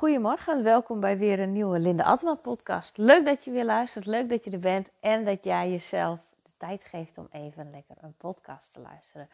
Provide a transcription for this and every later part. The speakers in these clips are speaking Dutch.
Goedemorgen en welkom bij weer een nieuwe Linda Atma podcast. Leuk dat je weer luistert, leuk dat je er bent en dat jij jezelf de tijd geeft om even lekker een podcast te luisteren.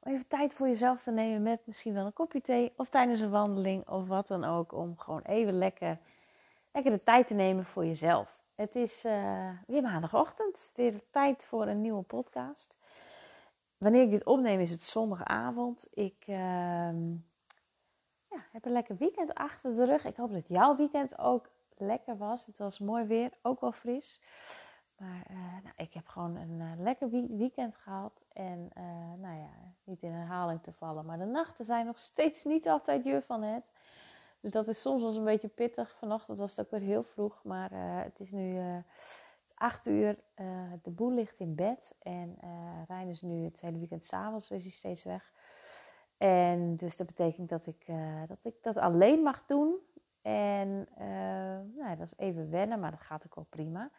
Om even tijd voor jezelf te nemen met misschien wel een kopje thee of tijdens een wandeling of wat dan ook. Om gewoon even lekker, lekker de tijd te nemen voor jezelf. Het is uh, weer maandagochtend, weer tijd voor een nieuwe podcast. Wanneer ik dit opneem is het zondagavond. Ik... Uh, heb een lekker weekend achter de rug. Ik hoop dat jouw weekend ook lekker was. Het was mooi weer, ook wel fris. Maar uh, nou, ik heb gewoon een uh, lekker weekend gehad. En uh, nou ja, niet in herhaling te vallen. Maar de nachten zijn nog steeds niet altijd je van het. Dus dat is soms wel eens een beetje pittig. Vanochtend was het ook weer heel vroeg. Maar het is nu acht uur. de boel ligt in bed. En Rijn is nu het hele weekend s'avonds. Dus hij steeds weg. En dus dat betekent dat ik, uh, dat, ik dat alleen mag doen. En uh, nou, dat is even wennen, maar dat gaat ook wel prima.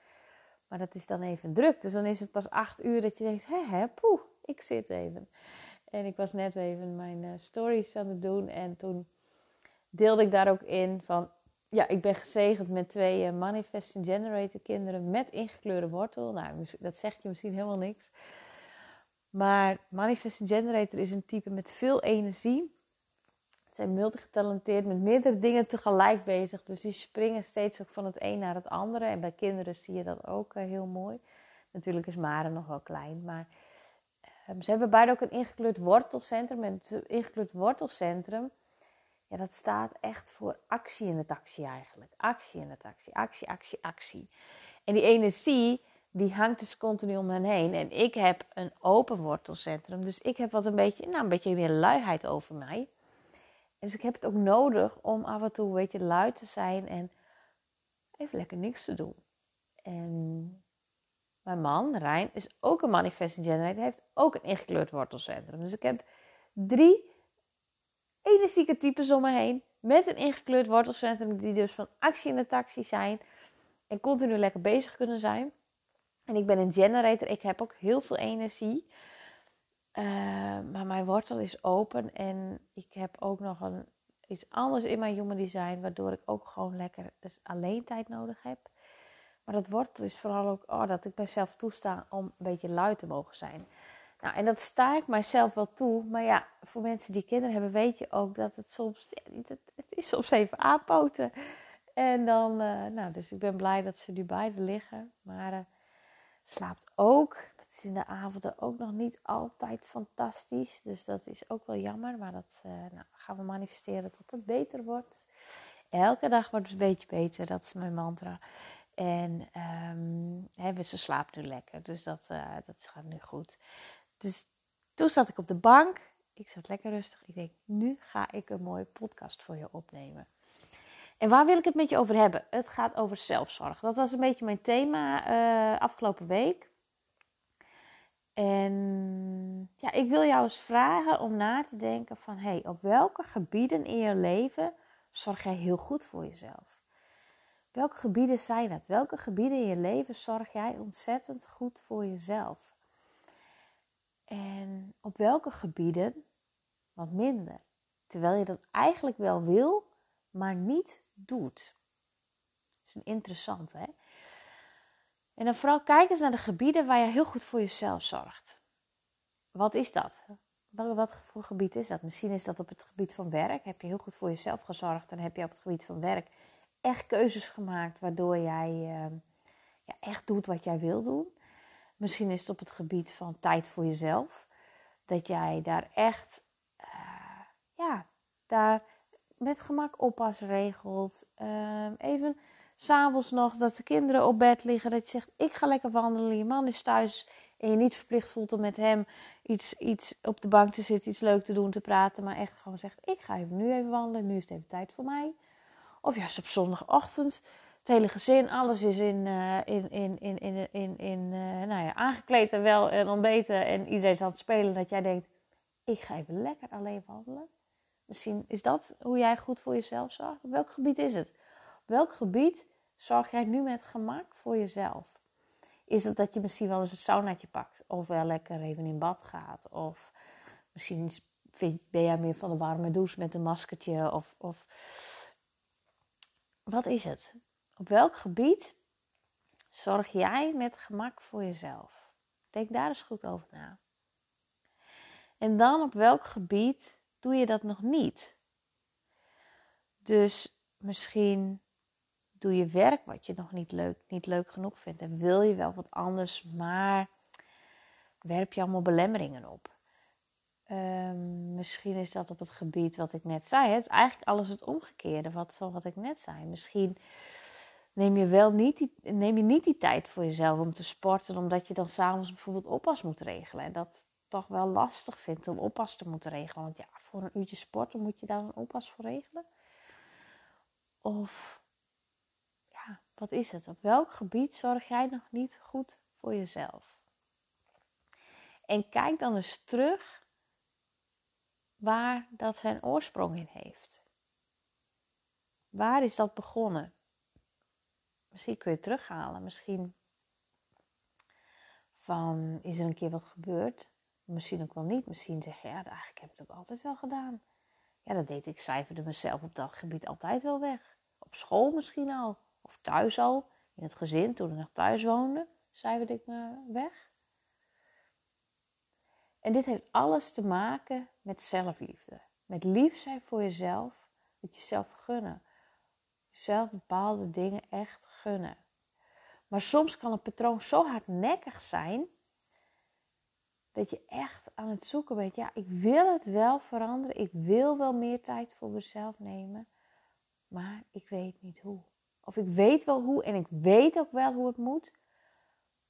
Maar dat is dan even druk. Dus dan is het pas acht uur dat je denkt, hè, hè, poeh, ik zit even. En ik was net even mijn uh, stories aan het doen. En toen deelde ik daar ook in van, ja, ik ben gezegend met twee Manifesting Generator kinderen met ingekleurde wortel. Nou, dat zegt je misschien helemaal niks. Maar Manifesting Generator is een type met veel energie. Ze zijn multigetalenteerd, met meerdere dingen tegelijk bezig. Dus die springen steeds ook van het een naar het andere. En bij kinderen zie je dat ook uh, heel mooi. Natuurlijk is Mare nog wel klein, maar um, ze hebben beide ook een ingekleurd wortelcentrum. En het ingekleurd wortelcentrum, ja, dat staat echt voor actie in de taxi eigenlijk. Actie in de taxi, actie, actie, actie. En die energie, die hangt dus continu om hen heen. En ik heb een open wortelcentrum. Dus ik heb wat een beetje, nou, een beetje meer luiheid over mij. Dus ik heb het ook nodig om af en toe een beetje luid te zijn en even lekker niks te doen. En mijn man, Rijn, is ook een manifesting generator. Heeft ook een ingekleurd wortelcentrum. Dus ik heb drie energieke types om me heen. Met een ingekleurd wortelcentrum die dus van actie in de taxi zijn. En continu lekker bezig kunnen zijn. En ik ben een generator. Ik heb ook heel veel energie. Uh, maar mijn wortel is open. En ik heb ook nog een, iets anders in mijn human design. Waardoor ik ook gewoon lekker dus alleen tijd nodig heb. Maar dat wortel is vooral ook oh, dat ik mezelf toesta om een beetje luid te mogen zijn. Nou, en dat sta ik mijzelf wel toe. Maar ja, voor mensen die kinderen hebben, weet je ook dat het soms, het, is soms even aanpoten. En dan, uh, nou, dus ik ben blij dat ze nu beide liggen. Maar uh, slaapt ook. Dat is in de avonden ook nog niet altijd fantastisch. Dus dat is ook wel jammer. Maar dat uh, nou, gaan we manifesteren tot het beter wordt. Elke dag wordt het een beetje beter. Dat is mijn mantra. En um, ze slaapt nu lekker. Dus dat, uh, dat gaat nu goed. Dus toen zat ik op de bank. Ik zat lekker rustig. Ik denk, nu ga ik een mooie podcast voor je opnemen. En waar wil ik het met je over hebben? Het gaat over zelfzorg. Dat was een beetje mijn thema uh, afgelopen week. En ja, ik wil jou eens vragen om na te denken van... hey, op welke gebieden in je leven zorg jij heel goed voor jezelf? Welke gebieden zijn dat? Welke gebieden in je leven zorg jij ontzettend goed voor jezelf? En op welke gebieden wat minder? Terwijl je dat eigenlijk wel wil, maar niet doet. Dat is een interessant, hè? En dan vooral kijk eens naar de gebieden waar je heel goed voor jezelf zorgt. Wat is dat? Wat voor gebied is dat? Misschien is dat op het gebied van werk. Heb je heel goed voor jezelf gezorgd en heb je op het gebied van werk echt keuzes gemaakt waardoor jij uh, ja, echt doet wat jij wil doen. Misschien is het op het gebied van tijd voor jezelf. Dat jij daar echt, uh, ja, daar met gemak oppas regelt. Uh, even s'avonds nog dat de kinderen op bed liggen. Dat je zegt, ik ga lekker wandelen. Je man is thuis. En je niet verplicht voelt om met hem iets, iets op de bank te zitten, iets leuk te doen, te praten. Maar echt gewoon zegt, ik ga even, nu even wandelen. Nu is het even tijd voor mij. Of juist op zondagochtend. Het hele gezin, alles is in, uh, in, in, in, in, in, in uh, nou ja, aangekleed en wel en ontbeten. En iedereen is aan het spelen. Dat jij denkt, ik ga even lekker alleen wandelen. Misschien is dat hoe jij goed voor jezelf zorgt. Op welk gebied is het? Op welk gebied zorg jij nu met gemak voor jezelf? Is het dat je misschien wel eens een saunaatje pakt? Of wel lekker even in bad gaat? Of misschien ben jij meer van de warme douche met een maskertje? Of, of wat is het? Op welk gebied zorg jij met gemak voor jezelf? Denk daar eens goed over na. En dan op welk gebied doe je dat nog niet? Dus misschien doe je werk wat je nog niet leuk, niet leuk genoeg vindt. En wil je wel wat anders, maar werp je allemaal belemmeringen op. Um, misschien is dat op het gebied wat ik net zei. Het is eigenlijk alles het omgekeerde wat, van wat ik net zei. Misschien neem je wel niet die, neem je niet die tijd voor jezelf om te sporten, omdat je dan s'avonds bijvoorbeeld oppas moet regelen. En dat toch wel lastig vindt om oppas te moeten regelen. Want ja, voor een uurtje sporten moet je daar een oppas voor regelen. Of ja, wat is het? Op welk gebied zorg jij nog niet goed voor jezelf? En kijk dan eens terug waar dat zijn oorsprong in heeft. Waar is dat begonnen? Misschien kun je terughalen. Misschien van is er een keer wat gebeurd. Misschien ook wel niet. Misschien zeg je ja, eigenlijk heb ik dat altijd wel gedaan. Ja, dat deed ik. cijferde mezelf op dat gebied altijd wel weg. Op school misschien al. Of thuis al. In het gezin, toen ik nog thuis woonde, cijferde ik me weg. En dit heeft alles te maken met zelfliefde. Met lief zijn voor jezelf. Met jezelf gunnen. Jezelf bepaalde dingen echt gunnen. Maar soms kan een patroon zo hardnekkig zijn dat je echt aan het zoeken bent. Ja, ik wil het wel veranderen. Ik wil wel meer tijd voor mezelf nemen. Maar ik weet niet hoe. Of ik weet wel hoe en ik weet ook wel hoe het moet.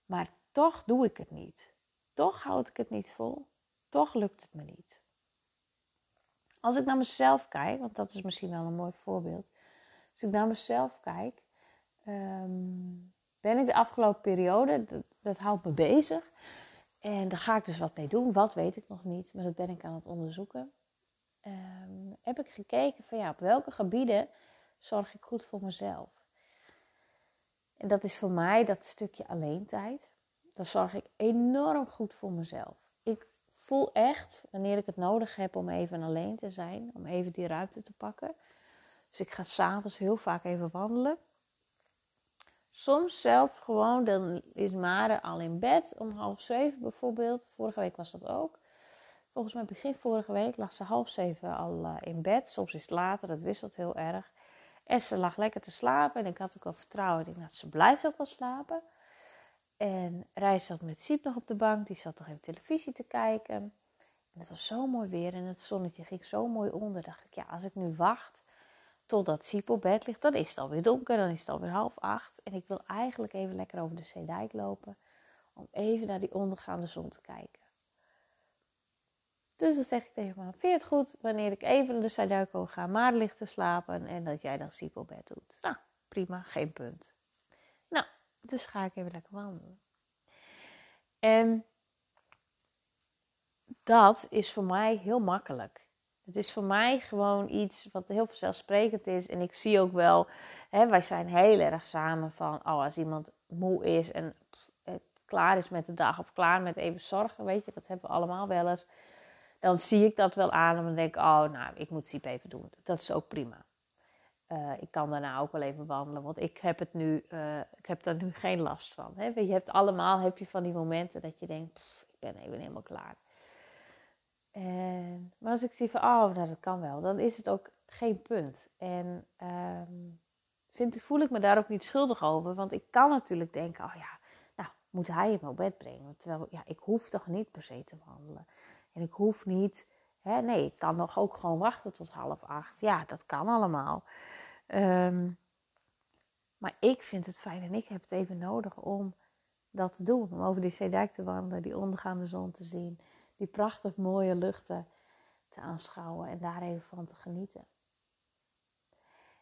Maar toch doe ik het niet. Toch houd ik het niet vol. Toch lukt het me niet. Als ik naar mezelf kijk, want dat is misschien wel een mooi voorbeeld. Als ik naar mezelf kijk, ehm, ben ik de afgelopen periode, dat, dat houdt me bezig. En daar ga ik dus wat mee doen. Wat weet ik nog niet, maar dat ben ik aan het onderzoeken. Um, heb ik gekeken van ja, op welke gebieden zorg ik goed voor mezelf. En dat is voor mij dat stukje alleentijd. Dan zorg ik enorm goed voor mezelf. Ik voel echt wanneer ik het nodig heb om even alleen te zijn, om even die ruimte te pakken. Dus ik ga s'avonds heel vaak even wandelen. Soms zelf gewoon, dan is Mare al in bed om half zeven bijvoorbeeld. Vorige week was dat ook. Volgens mij begin vorige week lag ze half zeven al eh, in bed. Soms is het later, dat wisselt heel erg. En ze lag lekker te slapen en ik had ook al vertrouwen. Ik dacht, nou, ze blijft ook wel slapen. En Reis zat met Siep nog op de bank. Die zat nog even televisie te kijken. En het was zo mooi weer en het zonnetje ging zo mooi onder. Dacht ik, ja, als ik nu wacht totdat Siep op bed ligt, dan is het alweer donker. Dan is het alweer half acht. En ik wil eigenlijk even lekker over de Zeedijk lopen. Om even naar die ondergaande zon te kijken. Dus dan zeg ik tegen me, vind het goed wanneer ik even de Zeedijk ga, maar ligt te slapen en dat jij dan Siep op bed doet? Nou, prima, geen punt. Nou, dus ga ik even lekker wandelen. En dat is voor mij heel makkelijk. Het is voor mij gewoon iets wat heel vanzelfsprekend is. En ik zie ook wel, hè, wij zijn heel erg samen van, oh, als iemand moe is en klaar is met de dag of klaar met even zorgen, weet je, dat hebben we allemaal wel eens. Dan zie ik dat wel aan en dan denk ik, oh, nou, ik moet Siep even doen. Dat is ook prima. Uh, ik kan daarna ook wel even wandelen, want ik heb, het nu, uh, ik heb daar nu geen last van. Hè? Je hebt allemaal heb je van die momenten dat je denkt, ik ben even helemaal klaar. Maar als ik zie van, oh, nou, dat kan wel, dan is het ook geen punt. En um, vind, voel ik me daar ook niet schuldig over, want ik kan natuurlijk denken, oh ja, nou, moet hij hem op bed brengen? Terwijl, ja, ik hoef toch niet per se te wandelen. En ik hoef niet, hè, nee, ik kan nog ook gewoon wachten tot half acht. Ja, dat kan allemaal. Um, maar ik vind het fijn en ik heb het even nodig om dat te doen. Om over die zeedijk te wandelen, die ondergaande zon te zien. Die prachtig mooie luchten te aanschouwen en daar even van te genieten.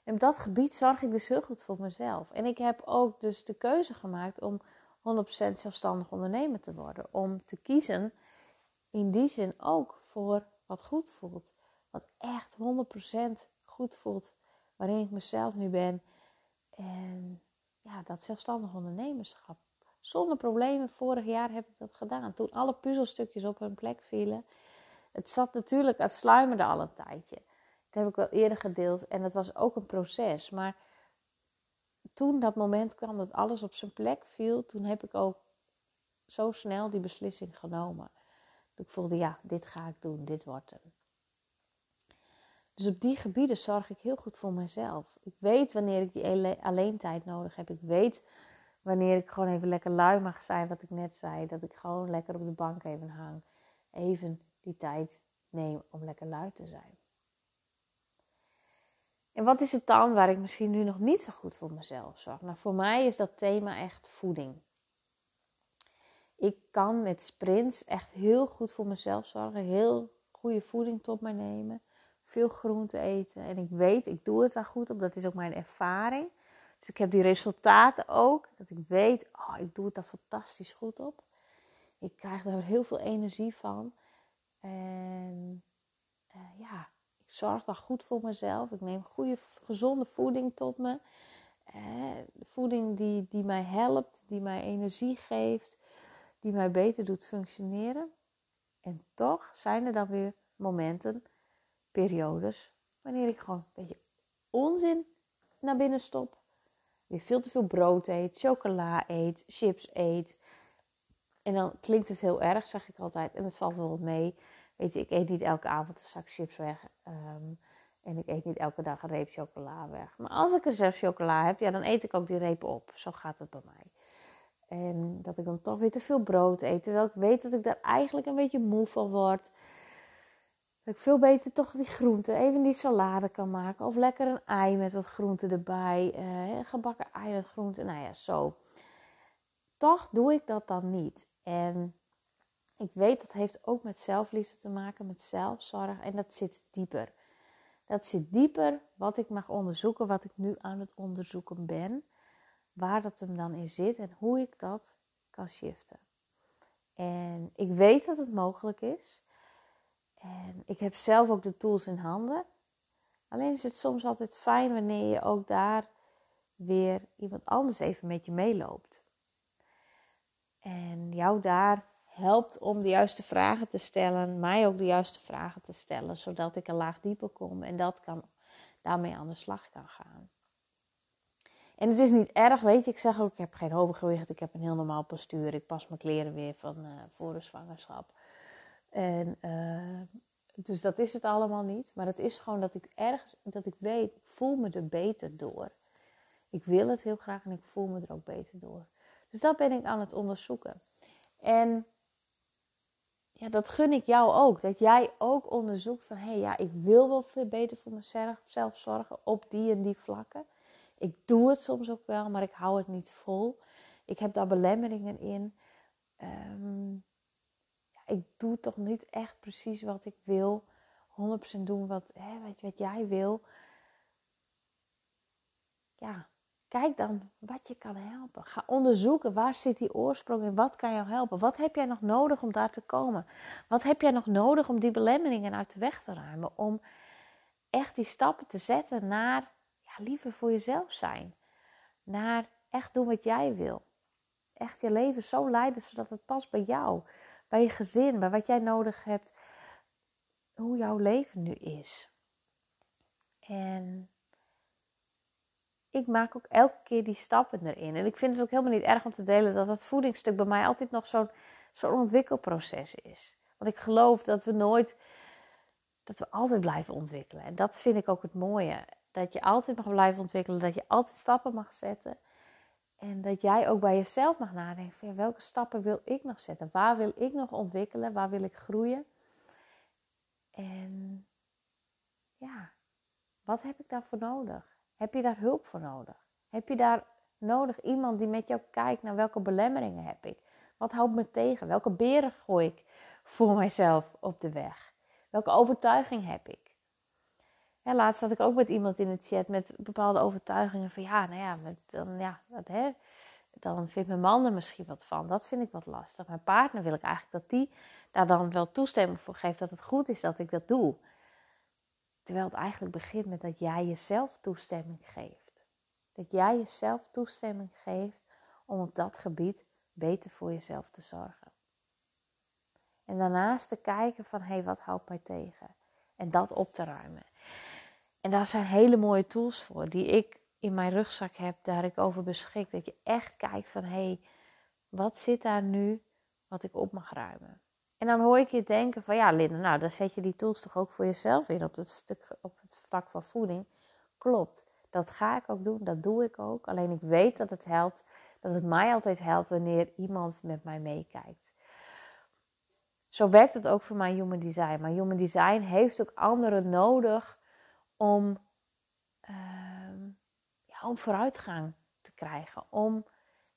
En op dat gebied zorg ik dus heel goed voor mezelf. En ik heb ook dus de keuze gemaakt om 100% zelfstandig ondernemer te worden. Om te kiezen in die zin ook voor wat goed voelt. Wat echt 100% goed voelt waarin ik mezelf nu ben. En ja, dat zelfstandig ondernemerschap. Zonder problemen, vorig jaar heb ik dat gedaan. Toen alle puzzelstukjes op hun plek vielen. Het zat natuurlijk, het sluimerde al een tijdje. Dat heb ik wel eerder gedeeld. En het was ook een proces. Maar toen dat moment kwam dat alles op zijn plek viel, toen heb ik ook zo snel die beslissing genomen. Dat ik voelde, ja, dit ga ik doen, dit wordt hem. Dus op die gebieden zorg ik heel goed voor mezelf. Ik weet wanneer ik die alleen tijd nodig heb. Ik weet wanneer ik gewoon even lekker lui mag zijn, wat ik net zei. Dat ik gewoon lekker op de bank even hang. Even die tijd neem om lekker lui te zijn. En wat is het dan waar ik misschien nu nog niet zo goed voor mezelf zorg? Nou, voor mij is dat thema echt voeding. Ik kan met sprints echt heel goed voor mezelf zorgen. Heel goede voeding tot mij nemen. Veel groente eten. En ik weet, ik doe het daar goed op. Dat is ook mijn ervaring. Dus ik heb die resultaten ook. Dat ik weet, oh, ik doe het daar fantastisch goed op. Ik krijg er heel veel energie van. En uh, ja, ik zorg daar goed voor mezelf. Ik neem goede, gezonde voeding tot me. Uh, voeding die, die mij helpt, die mij energie geeft, die mij beter doet functioneren. En toch zijn er dan weer momenten, periodes, wanneer ik gewoon een beetje onzin naar binnen stop. Weer veel te veel brood eet, chocola eet, chips eet. En dan klinkt het heel erg, zeg ik altijd. En het valt wel wat mee. Weet je, ik eet niet elke avond een zak chips weg. Ehm, en ik eet niet elke dag een reep chocola weg. Maar als ik een zes chocola heb, ja, dan eet ik ook die reep op. Zo gaat het bij mij. En dat ik dan toch weer te veel brood eet. Terwijl ik weet dat ik daar eigenlijk een beetje moe van word. Dat ik veel beter toch die groenten, even die salade kan maken. Of lekker een ei met wat groenten erbij. Uh, gebakken ei met groenten. Nou ja, zo. Toch doe ik dat dan niet. En ik weet dat heeft ook met zelfliefde te maken, met zelfzorg. En dat zit dieper. Dat zit dieper wat ik mag onderzoeken, wat ik nu aan het onderzoeken ben. Waar dat hem dan in zit en hoe ik dat kan shiften. En ik weet dat het mogelijk is. En ik heb zelf ook de tools in handen. Alleen is het soms altijd fijn wanneer je ook daar weer iemand anders even met je meeloopt. En jou daar helpt om de juiste vragen te stellen, mij ook de juiste vragen te stellen, zodat ik een laag dieper kom en dat kan, daarmee aan de slag kan gaan. En het is niet erg, weet je, ik zeg ook, ik heb geen overgewicht, ik heb een heel normaal postuur, ik pas mijn kleren weer van uh, voor de zwangerschap. En uh, dus dat is het allemaal niet, maar het is gewoon dat ik ergens, dat ik weet, voel me er beter door. Ik wil het heel graag en ik voel me er ook beter door. Dus dat ben ik aan het onderzoeken. En ja, dat gun ik jou ook. Dat jij ook onderzoekt van, hé hey, ja, ik wil wel veel beter voor mezelf zorgen op die en die vlakken. Ik doe het soms ook wel, maar ik hou het niet vol. Ik heb daar belemmeringen in. Um, ik doe toch niet echt precies wat ik wil. 100% doen wat, hè, wat, jij wil. Ja, Kijk dan wat je kan helpen. Ga onderzoeken waar zit die oorsprong en wat kan jou helpen. Wat heb jij nog nodig om daar te komen? Wat heb jij nog nodig om die belemmeringen uit de weg te ruimen? Om echt die stappen te zetten naar ja, liever voor jezelf zijn. Naar echt doen wat jij wil. Echt je leven zo leiden zodat het past bij jou. Bij je gezin, bij wat jij nodig hebt. Hoe jouw leven nu is. En ik maak ook elke keer die stappen erin. En ik vind het ook helemaal niet erg om te delen dat dat voedingsstuk bij mij altijd nog zo'n zo'n ontwikkelproces is. Want ik geloof dat we nooit, dat we altijd blijven ontwikkelen. En dat vind ik ook het mooie. Dat je altijd mag blijven ontwikkelen, dat je altijd stappen mag zetten. En dat jij ook bij jezelf mag nadenken van welke stappen wil ik nog zetten? Waar wil ik nog ontwikkelen? Waar wil ik groeien? En ja, wat heb ik daarvoor nodig? Heb je daar hulp voor nodig? Heb je daar nodig iemand die met jou kijkt naar welke belemmeringen heb ik? Wat houdt me tegen? Welke beren gooi ik voor mijzelf op de weg? Welke overtuiging heb ik? Ja, laatst had ik ook met iemand in het chat met bepaalde overtuigingen van ja, nou ja, met, dan, ja dat, hè, dan vindt mijn man er misschien wat van. Dat vind ik wat lastig. Mijn partner wil ik eigenlijk dat die daar dan wel toestemming voor geeft dat het goed is dat ik dat doe. Terwijl het eigenlijk begint met dat jij jezelf toestemming geeft. Dat jij jezelf toestemming geeft om op dat gebied beter voor jezelf te zorgen. En daarnaast te kijken van hé, hey, wat houdt mij tegen? En dat op te ruimen. En daar zijn hele mooie tools voor die ik in mijn rugzak heb, daar ik over beschik. Dat je echt kijkt van, hé, hey, wat zit daar nu wat ik op mag ruimen? En dan hoor ik je denken van, ja Linda, nou dan zet je die tools toch ook voor jezelf in op het, stuk, op het vlak van voeding. Klopt, dat ga ik ook doen, dat doe ik ook. Alleen ik weet dat het helpt, dat het mij altijd helpt wanneer iemand met mij meekijkt. Zo werkt het ook voor mijn Human Design. Maar Human Design heeft ook anderen nodig om, uh, ja, om vooruitgang te krijgen. Om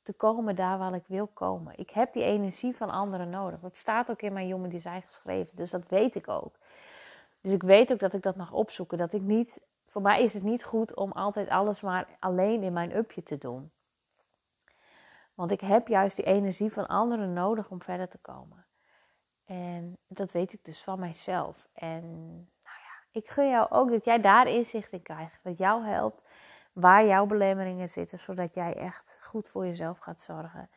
te komen daar waar ik wil komen. Ik heb die energie van anderen nodig. Dat staat ook in mijn Human Design geschreven. Dus dat weet ik ook. Dus ik weet ook dat ik dat mag opzoeken. Dat ik niet, voor mij is het niet goed om altijd alles maar alleen in mijn upje te doen. Want ik heb juist die energie van anderen nodig om verder te komen. En dat weet ik dus van mijzelf. En ik gun jou ook dat jij daar inzicht in krijgt. Dat jou helpt waar jouw belemmeringen zitten. Zodat jij echt goed voor jezelf gaat zorgen.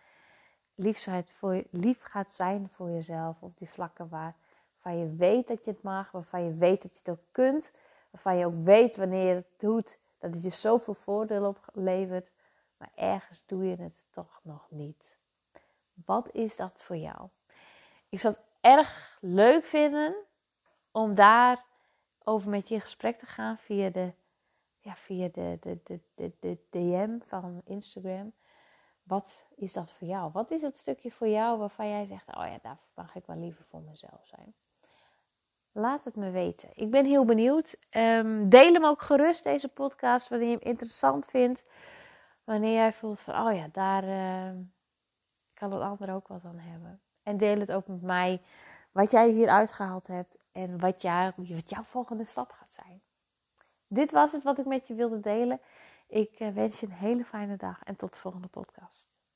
Voor, lief gaat zijn voor jezelf op die vlakken waar, waarvan je weet dat je het mag. Waarvan je weet dat je het ook kunt. Waarvan je ook weet wanneer je het doet. Dat het je zoveel voordeel oplevert. Maar ergens doe je het toch nog niet. Wat is dat voor jou? Ik zou het erg leuk vinden om daar over met je in gesprek te gaan via de, ja, via de, de, de, de, de DM van Instagram. Wat is dat voor jou? Wat is het stukje voor jou waarvan jij zegt: Oh ja, daar mag ik wel liever voor mezelf zijn? Laat het me weten. Ik ben heel benieuwd. Um, deel hem ook gerust, deze podcast, wanneer je hem interessant vindt. Wanneer jij voelt van: Oh ja, daar uh, kan een ander ook wat aan hebben. En deel het ook met mij wat jij hier uitgehaald hebt en wat, wat jouw volgende stap gaat zijn. Dit was het wat ik met je wilde delen. Ik eh, wens je een hele fijne dag en tot de volgende podcast.